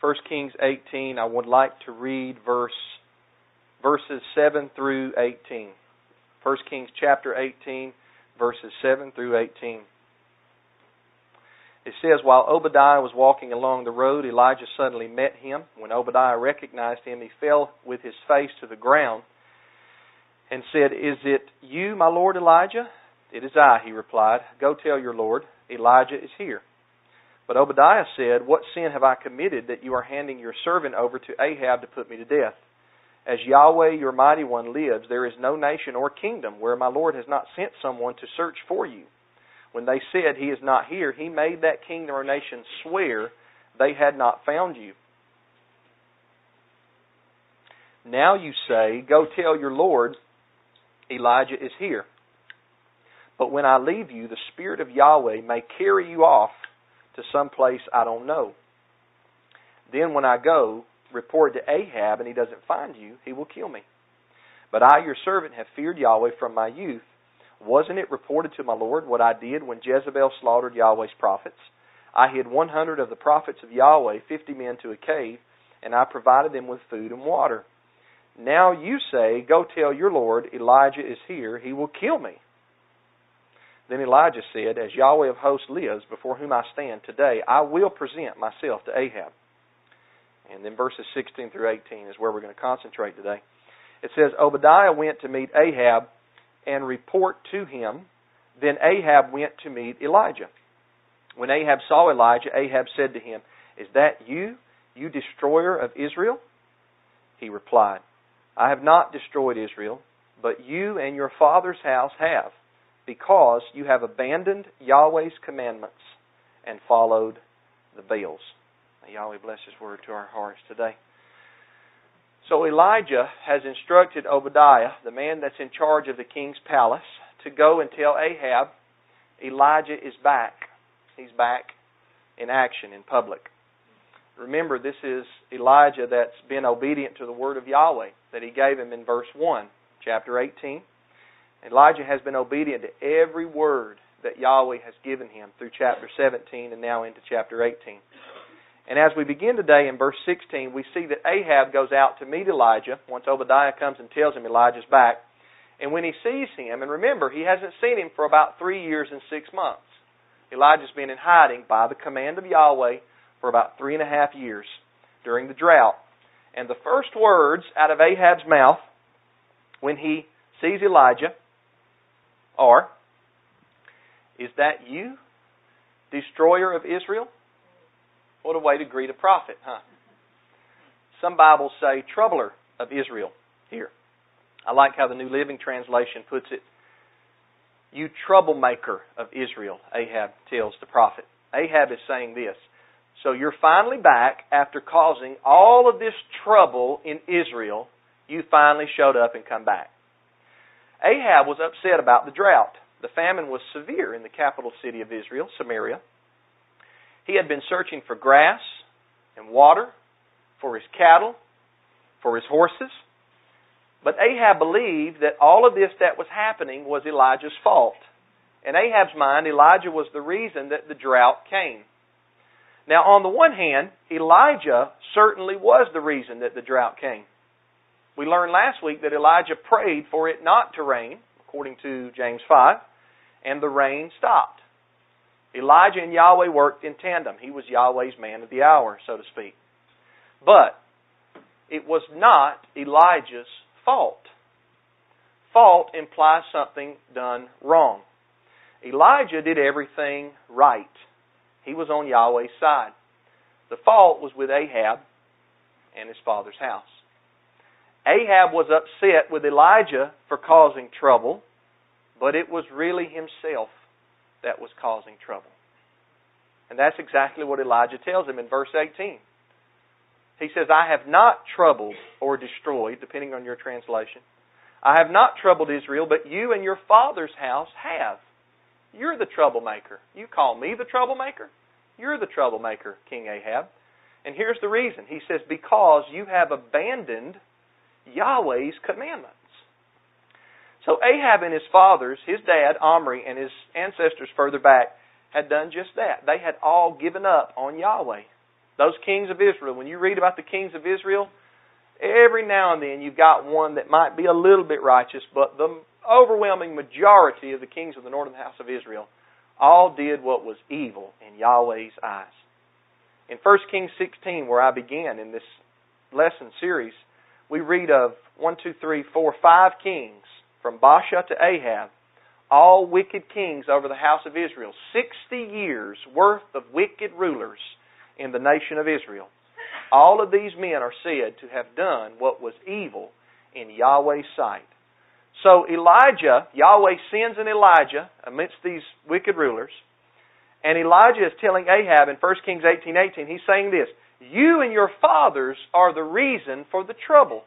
1 Kings 18, I would like to read verse verses 7 through 18. 1 Kings chapter 18, verses 7 through 18. It says, While Obadiah was walking along the road, Elijah suddenly met him. When Obadiah recognized him, he fell with his face to the ground and said, Is it you, my lord Elijah? It is I, he replied. Go tell your lord, Elijah is here. But Obadiah said, What sin have I committed that you are handing your servant over to Ahab to put me to death? As Yahweh your mighty one lives, there is no nation or kingdom where my Lord has not sent someone to search for you. When they said, He is not here, he made that kingdom or nation swear they had not found you. Now you say, Go tell your Lord, Elijah is here. But when I leave you, the Spirit of Yahweh may carry you off to some place I don't know. Then when I go, report to Ahab, and he doesn't find you, he will kill me. But I, your servant, have feared Yahweh from my youth. Wasn't it reported to my Lord what I did when Jezebel slaughtered Yahweh's prophets? I hid 100 of the prophets of Yahweh, 50 men to a cave, and I provided them with food and water. Now you say, Go tell your Lord, Elijah is here, he will kill me. Then Elijah said, As Yahweh of hosts lives, before whom I stand today, I will present myself to Ahab. And then verses 16 through 18 is where we're going to concentrate today. It says, Obadiah went to meet Ahab and report to him. Then Ahab went to meet Elijah. When Ahab saw Elijah, Ahab said to him, Is that you, you destroyer of Israel? He replied, I have not destroyed Israel, but you and your father's house have, because you have abandoned Yahweh's commandments and followed the Baals. May Yahweh bless His word to our hearts today. So Elijah has instructed Obadiah, the man that's in charge of the king's palace, to go and tell Ahab Elijah is back. He's back in action in public. Remember, this is Elijah that's been obedient to the word of Yahweh that he gave him in verse 1, chapter 18. Elijah has been obedient to every word that Yahweh has given him through chapter 17 and now into chapter 18. And as we begin today in verse 16, we see that Ahab goes out to meet Elijah once Obadiah comes and tells him Elijah's back. And when he sees him, and remember, he hasn't seen him for about three years and six months. Elijah's been in hiding by the command of Yahweh for about three and a half years during the drought. And the first words out of Ahab's mouth when he sees Elijah are, Is that you, destroyer of Israel? What a way to greet a prophet, huh? Some Bibles say troubler of Israel here. I like how the New Living Translation puts it. You troublemaker of Israel, Ahab tells the prophet. Ahab is saying this. So you're finally back after causing all of this trouble in Israel. You finally showed up and come back. Ahab was upset about the drought. The famine was severe in the capital city of Israel, Samaria. He had been searching for grass and water for his cattle, for his horses. But Ahab believed that all of this that was happening was Elijah's fault. In Ahab's mind, Elijah was the reason that the drought came. Now, on the one hand, Elijah certainly was the reason that the drought came. We learned last week that Elijah prayed for it not to rain, according to James 5, and the rain stopped. Elijah and Yahweh worked in tandem. He was Yahweh's man of the hour, so to speak. But it was not Elijah's fault. Fault implies something done wrong. Elijah did everything right. He was on Yahweh's side. The fault was with Ahab and his father's house. Ahab was upset with Elijah for causing trouble, but it was really himself that was causing trouble. And that's exactly what Elijah tells him in verse 18. He says, I have not troubled or destroyed, depending on your translation. I have not troubled Israel, but you and your father's house have. You're the troublemaker. You call me the troublemaker? You're the troublemaker, King Ahab. And here's the reason. He says, Because you have abandoned Yahweh's commandments. So Ahab and his fathers, his dad, Omri, and his ancestors further back, had done just that. They had all given up on Yahweh. Those kings of Israel, when you read about the kings of Israel, every now and then you've got one that might be a little bit righteous, but the overwhelming majority of the kings of the northern house of Israel all did what was evil in Yahweh's eyes. In 1 Kings 16, where I began in this lesson series, we read of one, two, three, four, five kings from Baasha to Ahab, all wicked kings over the house of Israel. 60 years worth of wicked rulers in the nation of Israel. All of these men are said to have done what was evil in Yahweh's sight. So Elijah, Yahweh sends an Elijah amidst these wicked rulers, and Elijah is telling Ahab in 1 Kings 18, 18, he's saying this, You and your fathers are the reason for the trouble.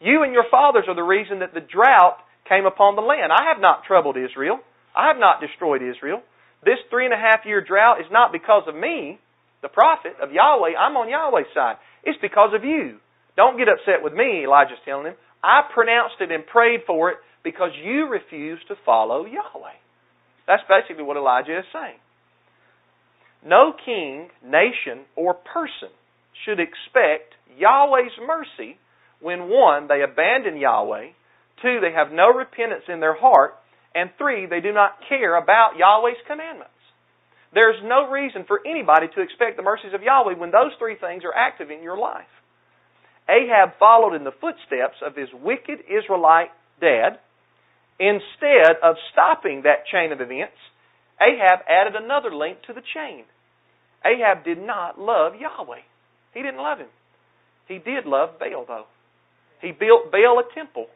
You and your fathers are the reason that the drought came upon the land. I have not troubled Israel. I have not destroyed Israel. This three and a half year drought is not because of me, the prophet of Yahweh. I'm on Yahweh's side. It's because of you. Don't get upset with me, Elijah's telling him. I pronounced it and prayed for it because you refused to follow Yahweh. That's basically what Elijah is saying. No king, nation, or person should expect Yahweh's mercy when one, they abandon Yahweh, two, they have no repentance in their heart, and three, they do not care about Yahweh's commandments. There's no reason for anybody to expect the mercies of Yahweh when those three things are active in your life. Ahab followed in the footsteps of his wicked Israelite dad. Instead of stopping that chain of events, Ahab added another link to the chain. Ahab did not love Yahweh. He didn't love him. He did love Baal, though. He built Baal a temple.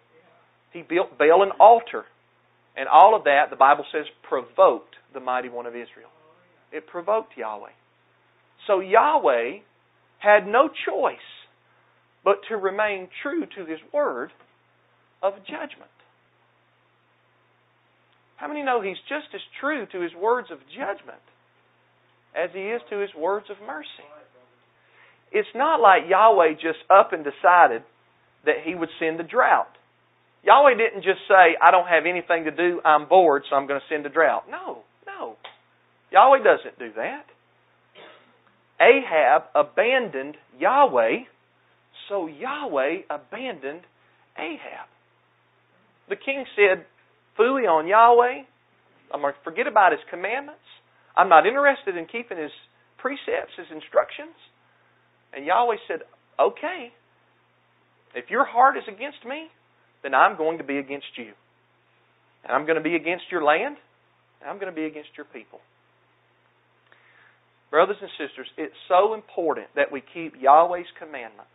He built Baal an altar. And all of that, the Bible says, provoked the mighty one of Israel. It provoked Yahweh. So Yahweh had no choice but to remain true to his word of judgment. How many know he's just as true to his words of judgment as he is to his words of mercy? It's not like Yahweh just up and decided that he would send a drought. Yahweh didn't just say, I don't have anything to do, I'm bored, so I'm going to send a drought. No, no. Yahweh doesn't do that. Ahab abandoned Yahweh so Yahweh abandoned Ahab. The king said, Fooey on Yahweh. I'm going to forget about his commandments. I'm not interested in keeping his precepts, his instructions. And Yahweh said, Okay, if your heart is against me, then I'm going to be against you. And I'm going to be against your land, and I'm going to be against your people. Brothers and sisters, it's so important that we keep Yahweh's commandments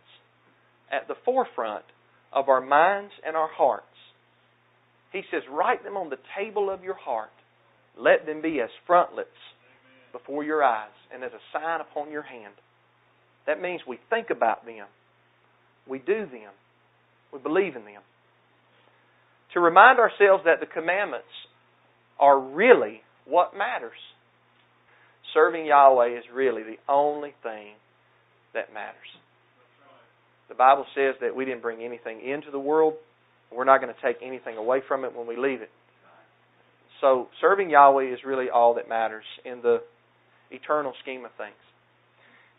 at the forefront of our minds and our hearts. He says, Write them on the table of your heart. Let them be as frontlets before your eyes and as a sign upon your hand. That means we think about them, we do them, we believe in them. To remind ourselves that the commandments are really what matters. Serving Yahweh is really the only thing that matters. The Bible says that we didn't bring anything into the world. We're not going to take anything away from it when we leave it. So serving Yahweh is really all that matters in the eternal scheme of things.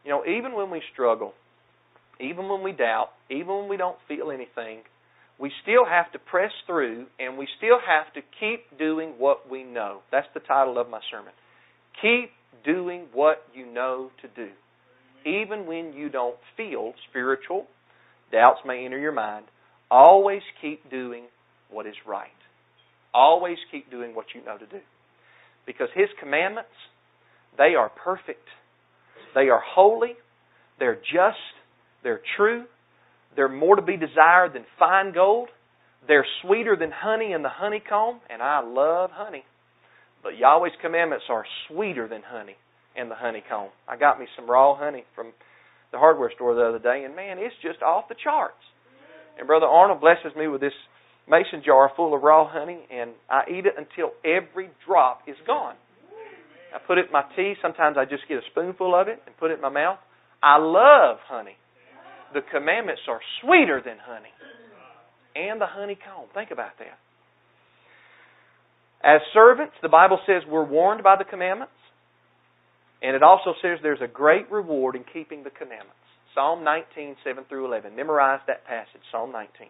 You know, even when we struggle, even when we doubt, even when we don't feel anything, we still have to press through and we still have to keep doing what we know. That's the title of my sermon. Keep doing what you know to do. Even when you don't feel spiritual Doubts may enter your mind. Always keep doing what is right. Always keep doing what you know to do. Because His commandments, they are perfect. They are holy. They're just. They're true. They're more to be desired than fine gold. They're sweeter than honey in the honeycomb, and I love honey. But Yahweh's commandments are sweeter than honey in the honeycomb. I got me some raw honey from the hardware store the other day, and man, it's just off the charts. And Brother Arnold blesses me with this mason jar full of raw honey, and I eat it until every drop is gone. I put it in my tea. Sometimes I just get a spoonful of it and put it in my mouth. I love honey. The commandments are sweeter than honey. And the honeycomb. Think about that. As servants, the Bible says we're warned by the commandments. And it also says there's a great reward in keeping the commandments. Psalm 19, 7 through 11. Memorize that passage, Psalm 19.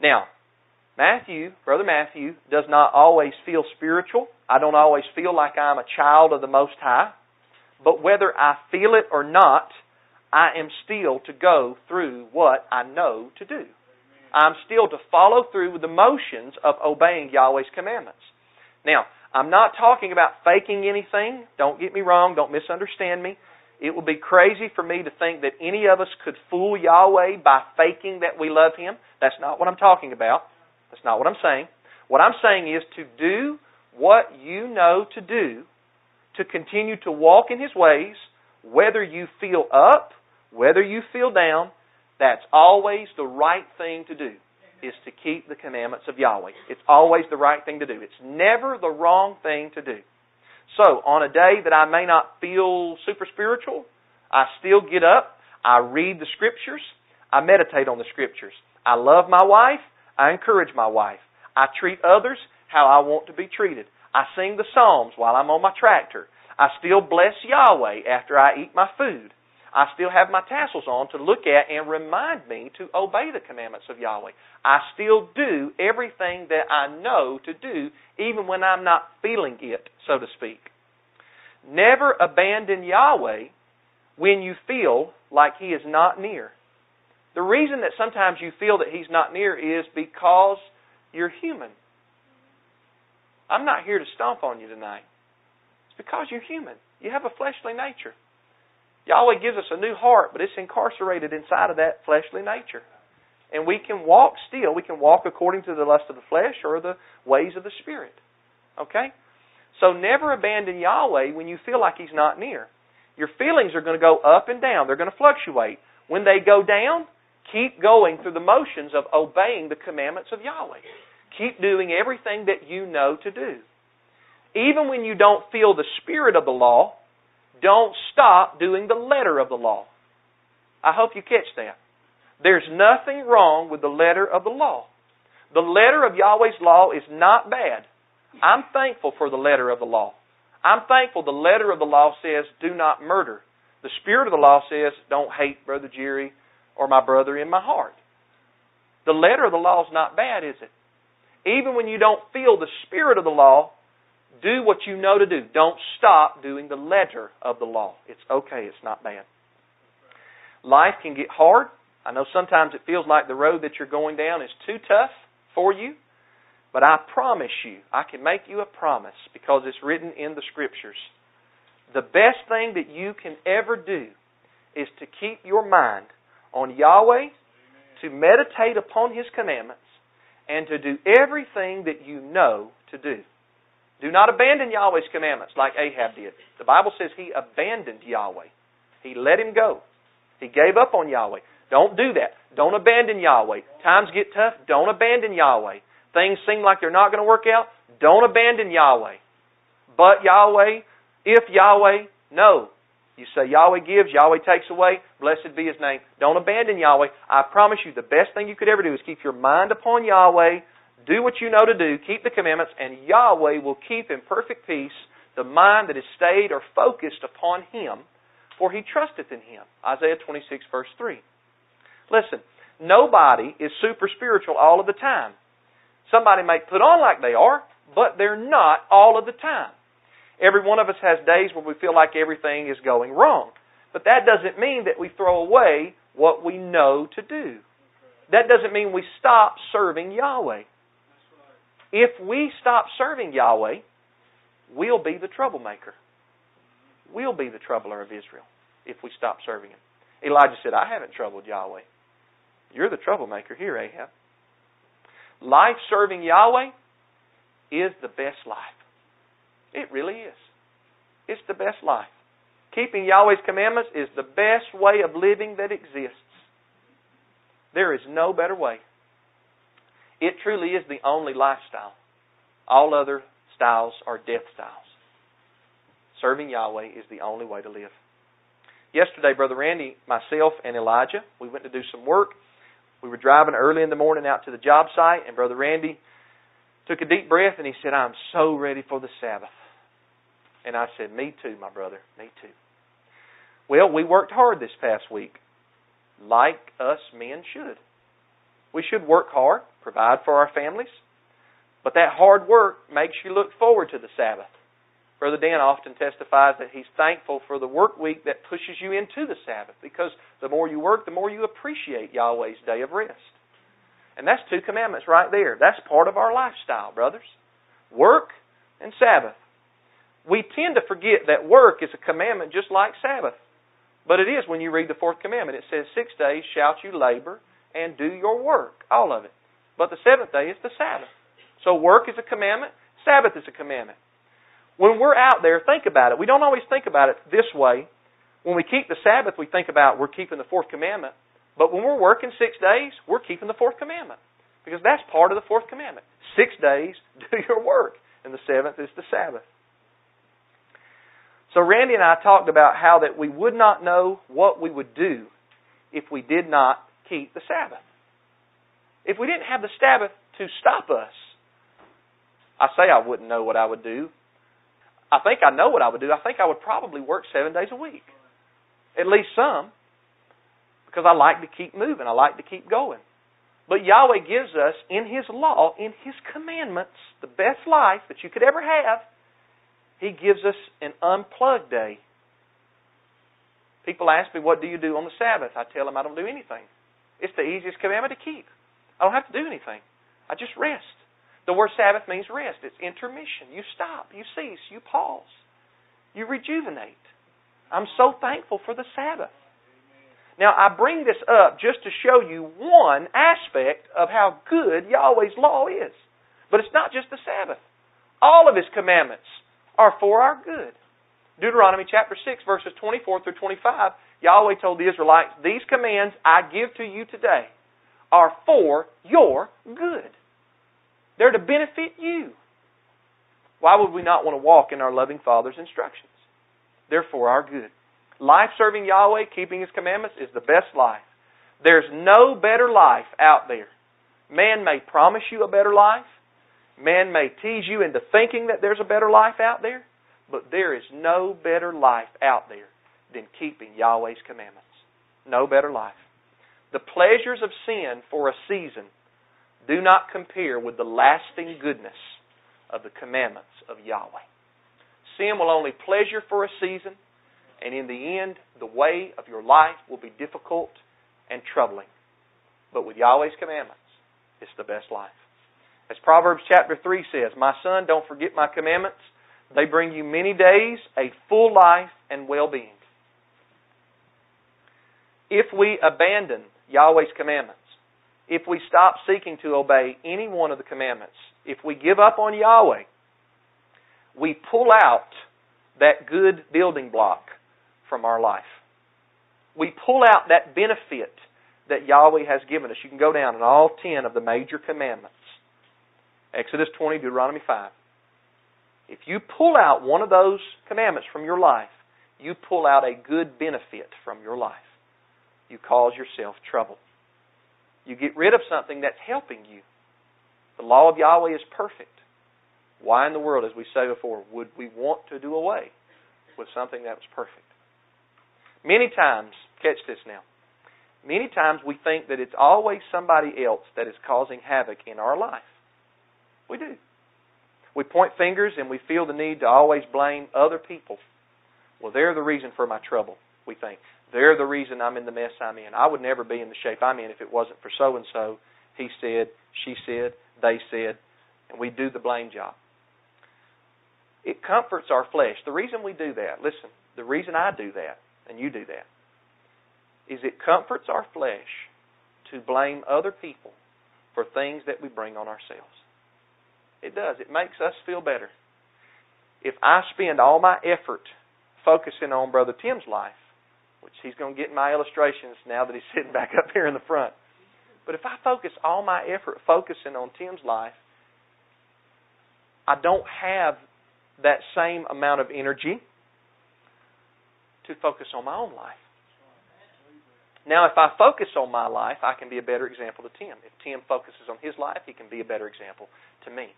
Now, Matthew, Brother Matthew, does not always feel spiritual. I don't always feel like I'm a child of the Most High. But whether I feel it or not, I am still to go through what I know to do. I'm still to follow through with the motions of obeying Yahweh's commandments. Now, I'm not talking about faking anything. Don't get me wrong. Don't misunderstand me. It would be crazy for me to think that any of us could fool Yahweh by faking that we love Him. That's not what I'm talking about. That's not what I'm saying. What I'm saying is to do what you know to do, to continue to walk in His ways, whether you feel up, whether you feel down, that's always the right thing to do, is to keep the commandments of Yahweh. It's always the right thing to do. It's never the wrong thing to do. So, on a day that I may not feel super spiritual, I still get up, I read the Scriptures, I meditate on the Scriptures. I love my wife, I encourage my wife. I treat others how I want to be treated. I sing the Psalms while I'm on my tractor. I still bless Yahweh after I eat my food. I still have my tassels on to look at and remind me to obey the commandments of Yahweh. I still do everything that I know to do, even when I'm not feeling it, so to speak. Never abandon Yahweh when you feel like He is not near. The reason that sometimes you feel that He's not near is because you're human. I'm not here to stomp on you tonight. It's because you're human. You have a fleshly nature. Yahweh gives us a new heart, but it's incarcerated inside of that fleshly nature. And we can walk still. We can walk according to the lust of the flesh or the ways of the Spirit. Okay? So never abandon Yahweh when you feel like He's not near. Your feelings are going to go up and down. They're going to fluctuate. When they go down, keep going through the motions of obeying the commandments of Yahweh. Keep doing everything that you know to do. Even when you don't feel the spirit of the law, don't stop doing the letter of the law. I hope you catch that. There's nothing wrong with the letter of the law. The letter of Yahweh's law is not bad. I'm thankful for the letter of the law. I'm thankful the letter of the law says, do not murder. The spirit of the law says, don't hate Brother Jerry or my brother in my heart. The letter of the law is not bad, is it? Even when you don't feel the spirit of the law, do what you know to do. Don't stop doing the letter of the law. It's okay, it's not bad. Life can get hard. I know sometimes it feels like the road that you're going down is too tough for you. But I promise you, I can make you a promise because it's written in the Scriptures. The best thing that you can ever do is to keep your mind on Yahweh, to meditate upon His commandments, and to do everything that you know to do. Do not abandon Yahweh's commandments like Ahab did. The Bible says he abandoned Yahweh. He let him go. He gave up on Yahweh. Don't do that. Don't abandon Yahweh. Times get tough. Don't abandon Yahweh. Things seem like they're not going to work out. Don't abandon Yahweh. But Yahweh, if Yahweh, no. You say Yahweh gives, Yahweh takes away. Blessed be His name. Don't abandon Yahweh. I promise you, the best thing you could ever do is keep your mind upon Yahweh do what you know to do, keep the commandments, and Yahweh will keep in perfect peace the mind that is stayed or focused upon Him, for He trusteth in Him. Isaiah 26, verse 3. Listen, nobody is super spiritual all of the time. Somebody may put on like they are, but they're not all of the time. Every one of us has days where we feel like everything is going wrong. But that doesn't mean that we throw away what we know to do. That doesn't mean we stop serving Yahweh. If we stop serving Yahweh, we'll be the troublemaker. We'll be the troubler of Israel if we stop serving Him. Elijah said, I haven't troubled Yahweh. You're the troublemaker here, Ahab. Life serving Yahweh is the best life. It really is. It's the best life. Keeping Yahweh's commandments is the best way of living that exists. There is no better way. It truly is the only lifestyle. All other styles are death styles. Serving Yahweh is the only way to live. Yesterday, Brother Randy, myself, and Elijah, we went to do some work. We were driving early in the morning out to the job site, and Brother Randy took a deep breath and he said, I'm so ready for the Sabbath. And I said, Me too, my brother. Me too. Well, we worked hard this past week, like us men should. We should work hard, provide for our families, but that hard work makes you look forward to the Sabbath. Brother Dan often testifies that he's thankful for the work week that pushes you into the Sabbath because the more you work, the more you appreciate Yahweh's day of rest. And that's two commandments right there. That's part of our lifestyle, brothers. Work and Sabbath. We tend to forget that work is a commandment just like Sabbath. But it is when you read the fourth commandment. It says, Six days shalt you labor and do your work, all of it. But the seventh day is the Sabbath. So work is a commandment, Sabbath is a commandment. When we're out there, think about it. We don't always think about it this way. When we keep the Sabbath, we think about we're keeping the fourth commandment. But when we're working six days, we're keeping the fourth commandment. Because that's part of the fourth commandment. Six days, do your work. And the seventh is the Sabbath. So Randy and I talked about how that we would not know what we would do if we did not keep the Sabbath. If we didn't have the Sabbath to stop us, I say I wouldn't know what I would do. I think I know what I would do. I think I would probably work seven days a week. At least some. Because I like to keep moving. I like to keep going. But Yahweh gives us in His law, in His commandments, the best life that you could ever have. He gives us an unplugged day. People ask me, What do you do on the Sabbath? I tell them I don't do anything. It's the easiest commandment to keep. I don't have to do anything. I just rest. The word Sabbath means rest. It's intermission. You stop, you cease, you pause, you rejuvenate. I'm so thankful for the Sabbath. Now, I bring this up just to show you one aspect of how good Yahweh's law is. But it's not just the Sabbath. All of His commandments are for our good. Deuteronomy chapter 6, verses 24 through 25, Yahweh told the Israelites, These commands I give to you today are for your good. They're to benefit you. Why would we not want to walk in our loving Father's instructions? They're for our good. Life serving Yahweh, keeping His commandments, is the best life. There's no better life out there. Man may promise you a better life. Man may tease you into thinking that there's a better life out there. But there is no better life out there than keeping Yahweh's commandments. No better life. The pleasures of sin for a season do not compare with the lasting goodness of the commandments of Yahweh. Sin will only pleasure for a season, and in the end, the way of your life will be difficult and troubling. But with Yahweh's commandments, it's the best life. As Proverbs chapter 3 says, My son, don't forget my commandments. They bring you many days, a full life, and well being. If we abandon Yahweh's commandments, if we stop seeking to obey any one of the commandments, if we give up on Yahweh, we pull out that good building block from our life. We pull out that benefit that Yahweh has given us. You can go down in all 10 of the major commandments Exodus 20, Deuteronomy 5. If you pull out one of those commandments from your life, you pull out a good benefit from your life. You cause yourself trouble. You get rid of something that's helping you. The law of Yahweh is perfect. Why in the world, as we say before, would we want to do away with something that was perfect? Many times, catch this now, many times we think that it's always somebody else that is causing havoc in our life. We do. We point fingers and we feel the need to always blame other people. Well, they're the reason for my trouble, we think. They're the reason I'm in the mess I'm in. I would never be in the shape I'm in if it wasn't for so and so. He said, she said, they said, and we do the blame job. It comforts our flesh. The reason we do that, listen, the reason I do that, and you do that, is it comforts our flesh to blame other people for things that we bring on ourselves. It does. It makes us feel better. If I spend all my effort focusing on Brother Tim's life, which he's going to get in my illustrations now that he's sitting back up here in the front. But if I focus all my effort focusing on Tim's life, I don't have that same amount of energy to focus on my own life. Now, if I focus on my life, I can be a better example to Tim. If Tim focuses on his life, he can be a better example to me.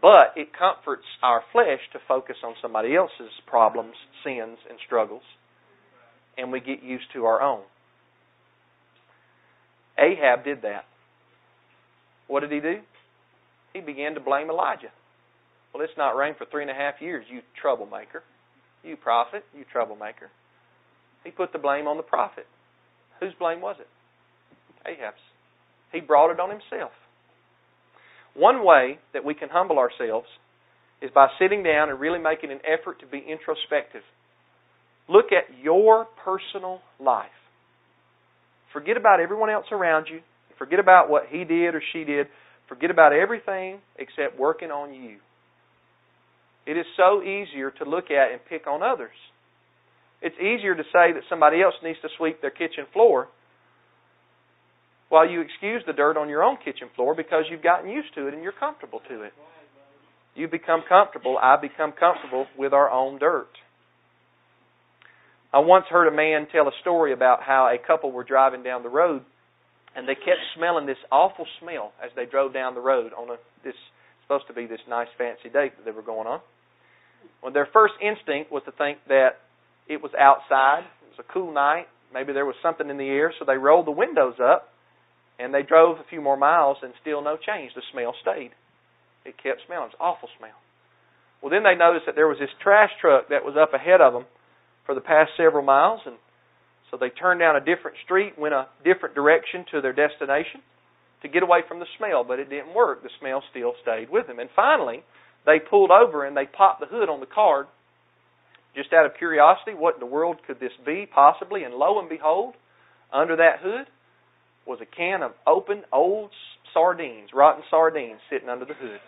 But it comforts our flesh to focus on somebody else's problems, sins, and struggles, and we get used to our own. Ahab did that. What did he do? He began to blame Elijah. Well, it's not rained for three and a half years, you troublemaker. You prophet, you troublemaker. He put the blame on the prophet. Whose blame was it? Ahab's. He brought it on himself. One way that we can humble ourselves is by sitting down and really making an effort to be introspective. Look at your personal life. Forget about everyone else around you. Forget about what he did or she did. Forget about everything except working on you. It is so easier to look at and pick on others. It's easier to say that somebody else needs to sweep their kitchen floor while you excuse the dirt on your own kitchen floor because you've gotten used to it and you're comfortable to it. You become comfortable, I become comfortable with our own dirt. I once heard a man tell a story about how a couple were driving down the road and they kept smelling this awful smell as they drove down the road on a this supposed to be this nice fancy date that they were going on. Well, their first instinct was to think that it was outside. It was a cool night. Maybe there was something in the air, so they rolled the windows up and they drove a few more miles and still no change. The smell stayed. It kept smelling. It was awful smell. Well, then they noticed that there was this trash truck that was up ahead of them for the past several miles, and so they turned down a different street, went a different direction to their destination to get away from the smell, but it didn't work. The smell still stayed with them. And finally, they pulled over and they popped the hood on the car just out of curiosity. What in the world could this be, possibly? And lo and behold, under that hood was a can of open old sardines, rotten sardines, sitting under the hood.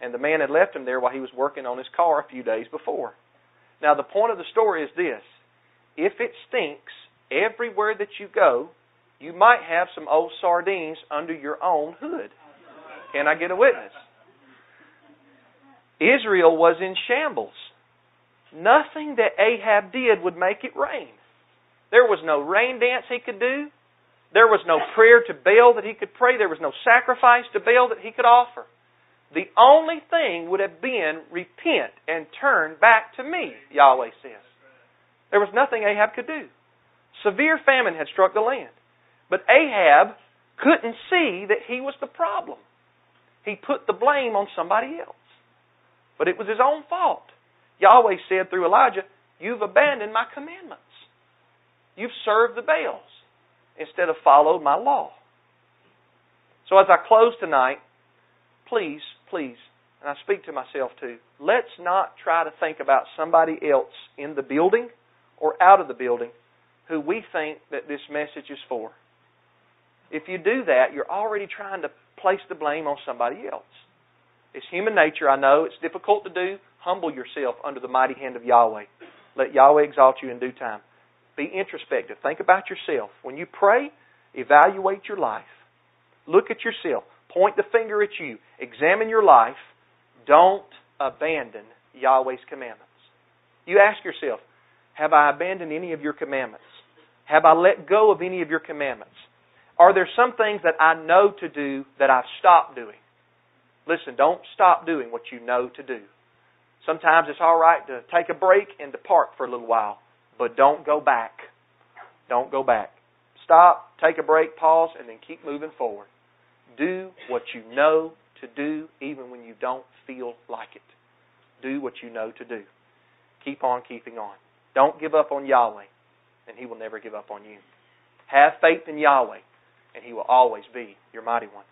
And the man had left them there while he was working on his car a few days before. Now, the point of the story is this if it stinks everywhere that you go, you might have some old sardines under your own hood. Can I get a witness? Israel was in shambles. Nothing that Ahab did would make it rain. There was no rain dance he could do. There was no prayer to Baal that he could pray. There was no sacrifice to Baal that he could offer. The only thing would have been repent and turn back to me, Yahweh says. There was nothing Ahab could do. Severe famine had struck the land. But Ahab couldn't see that he was the problem. He put the blame on somebody else. But it was his own fault. Yahweh said through Elijah, You've abandoned my commandments. You've served the Baals instead of followed my law. So as I close tonight, please, please, and I speak to myself too, let's not try to think about somebody else in the building or out of the building who we think that this message is for. If you do that, you're already trying to place the blame on somebody else. It's human nature, I know. It's difficult to do. Humble yourself under the mighty hand of Yahweh. Let Yahweh exalt you in due time. Be introspective. Think about yourself. When you pray, evaluate your life. Look at yourself. Point the finger at you. Examine your life. Don't abandon Yahweh's commandments. You ask yourself, have I abandoned any of your commandments? Have I let go of any of your commandments? Are there some things that I know to do that I've stopped doing? Listen, don't stop doing what you know to do. Sometimes it's all right to take a break and depart for a little while. But don't go back. Don't go back. Stop, take a break, pause, and then keep moving forward. Do what you know to do even when you don't feel like it. Do what you know to do. Keep on keeping on. Don't give up on Yahweh, and He will never give up on you. Have faith in Yahweh, and He will always be your mighty one.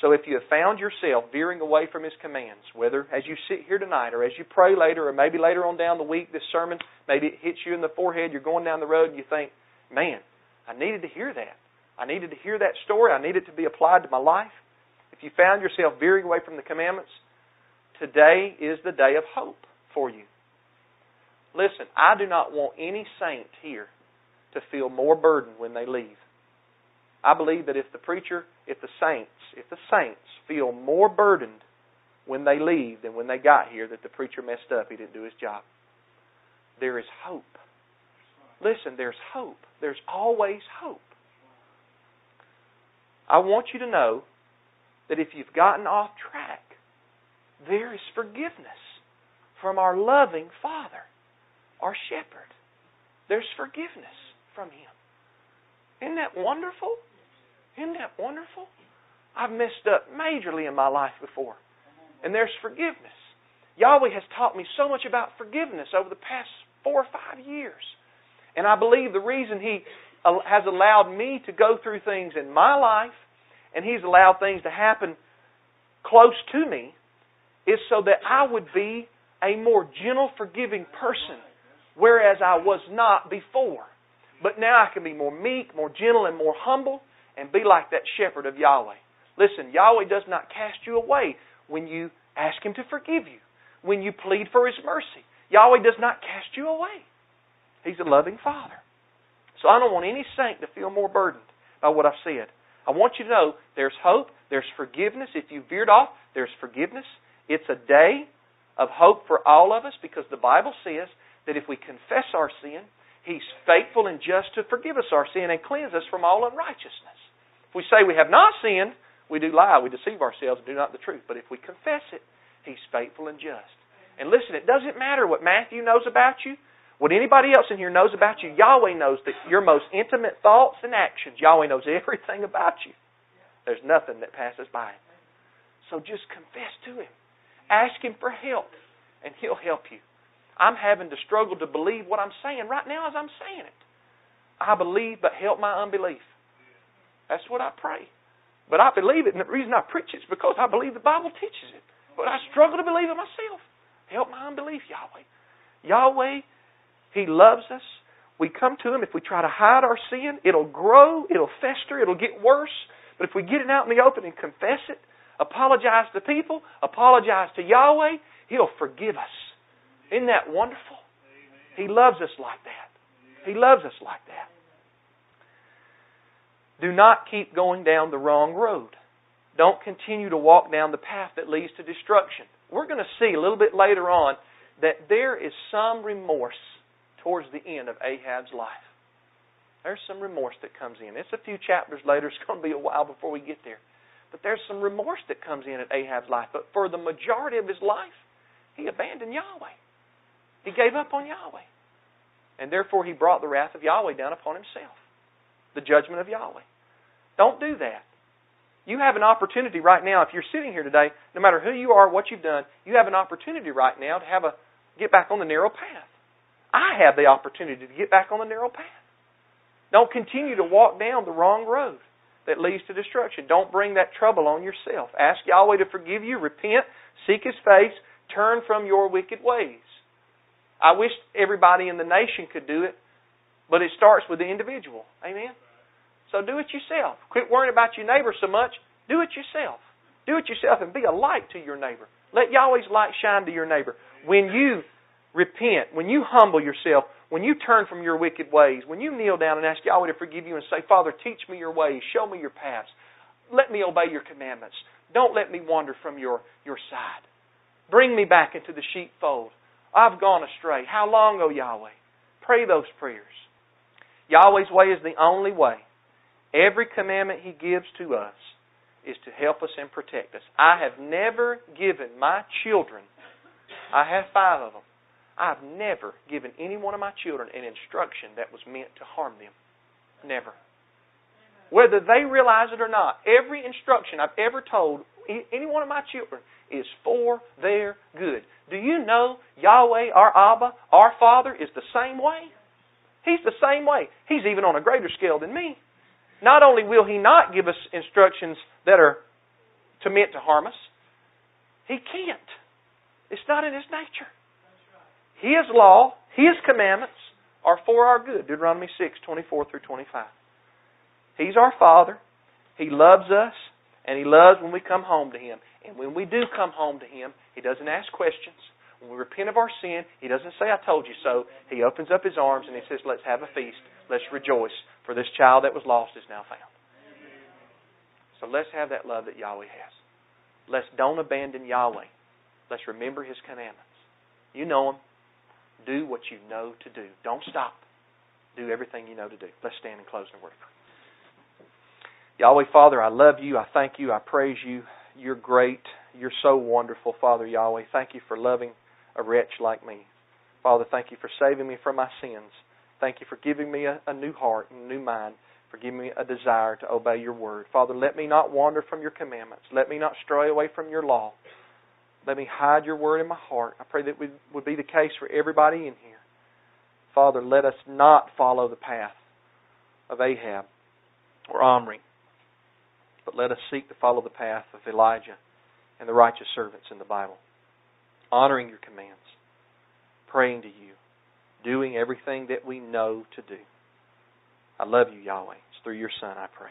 So if you have found yourself veering away from His commands, whether as you sit here tonight or as you pray later or maybe later on down the week, this sermon, maybe it hits you in the forehead, you're going down the road and you think, man, I needed to hear that. I needed to hear that story. I needed to be applied to my life. If you found yourself veering away from the commandments, today is the day of hope for you. Listen, I do not want any saint here to feel more burdened when they leave. I believe that if the preacher, if the saints, if the saints feel more burdened when they leave than when they got here, that the preacher messed up, he didn't do his job. There is hope. Listen, there's hope. There's always hope. I want you to know that if you've gotten off track, there is forgiveness from our loving Father, our shepherd. There's forgiveness from Him. Isn't that wonderful? Isn't that wonderful? I've messed up majorly in my life before. And there's forgiveness. Yahweh has taught me so much about forgiveness over the past four or five years. And I believe the reason He has allowed me to go through things in my life and He's allowed things to happen close to me is so that I would be a more gentle, forgiving person, whereas I was not before. But now I can be more meek, more gentle, and more humble, and be like that shepherd of Yahweh. Listen, Yahweh does not cast you away when you ask Him to forgive you, when you plead for His mercy. Yahweh does not cast you away. He's a loving Father. So I don't want any saint to feel more burdened by what I've said. I want you to know there's hope, there's forgiveness. If you veered off, there's forgiveness. It's a day of hope for all of us because the Bible says that if we confess our sin, He's faithful and just to forgive us our sin and cleanse us from all unrighteousness. If we say we have not sinned, we do lie, we deceive ourselves and do not the truth. But if we confess it, He's faithful and just. And listen, it doesn't matter what Matthew knows about you, what anybody else in here knows about you, Yahweh knows that your most intimate thoughts and actions. Yahweh knows everything about you. There's nothing that passes by. So just confess to Him. Ask Him for help, and He'll help you. I'm having to struggle to believe what I'm saying right now as I'm saying it. I believe, but help my unbelief. That's what I pray. But I believe it, and the reason I preach it is because I believe the Bible teaches it. But I struggle to believe it myself. Help my unbelief, Yahweh. Yahweh he loves us. We come to Him. If we try to hide our sin, it'll grow, it'll fester, it'll get worse. But if we get it out in the open and confess it, apologize to people, apologize to Yahweh, He'll forgive us. Isn't that wonderful? He loves us like that. He loves us like that. Do not keep going down the wrong road. Don't continue to walk down the path that leads to destruction. We're going to see a little bit later on that there is some remorse towards the end of Ahab's life. There's some remorse that comes in. It's a few chapters later. It's going to be a while before we get there. But there's some remorse that comes in at Ahab's life. But for the majority of his life, he abandoned Yahweh. He gave up on Yahweh. And therefore, he brought the wrath of Yahweh down upon himself. The judgment of Yahweh. Don't do that. You have an opportunity right now. If you're sitting here today, no matter who you are, what you've done, you have an opportunity right now to have a get back on the narrow path. I have the opportunity to get back on the narrow path. Don't continue to walk down the wrong road that leads to destruction. Don't bring that trouble on yourself. Ask Yahweh to forgive you, repent, seek His face, turn from your wicked ways. I wish everybody in the nation could do it, but it starts with the individual. Amen? So do it yourself. Quit worrying about your neighbor so much. Do it yourself. Do it yourself and be a light to your neighbor. Let Yahweh's light shine to your neighbor. When you repent, when you humble yourself, when you turn from your wicked ways, when you kneel down and ask Yahweh to forgive you and say, Father, teach me your ways, show me your paths, let me obey your commandments. Don't let me wander from your, your side. Bring me back into the sheepfold. I've gone astray. How long, O Yahweh? Pray those prayers. Yahweh's way is the only way. Every commandment He gives to us is to help us and protect us. I have never given my children, I have five of them, I've never given any one of my children an instruction that was meant to harm them. Never. Whether they realize it or not, every instruction I've ever told any one of my children is for their good. Do you know Yahweh, our Abba, our Father, is the same way? He's the same way. He's even on a greater scale than me. Not only will He not give us instructions that are to meant to harm us, He can't. It's not in His nature. His law, His commandments are for our good. Deuteronomy 6, 24 through 25. He's our Father. He loves us, and He loves when we come home to Him. And when we do come home to Him, He doesn't ask questions. When we repent of our sin, He doesn't say, I told you so. He opens up His arms and He says, Let's have a feast. Let's rejoice, for this child that was lost is now found. So let's have that love that Yahweh has. Let's don't abandon Yahweh. Let's remember His commandments. You know Him. Do what you know to do. Don't stop. Do everything you know to do. Let's stand and close in a word. Yahweh, Father, I love you. I thank you. I praise you. You're great. you're so wonderful, Father Yahweh. Thank you for loving a wretch like me. Father, thank you for saving me from my sins. Thank you for giving me a, a new heart and a new mind, for giving me a desire to obey your word. Father, let me not wander from your commandments. Let me not stray away from your law. Let me hide your word in my heart. I pray that would, would be the case for everybody in here. Father, let us not follow the path of Ahab or Omri, but let us seek to follow the path of Elijah and the righteous servants in the Bible, honoring your commands, praying to you, doing everything that we know to do. I love you, Yahweh. It's through your Son I pray.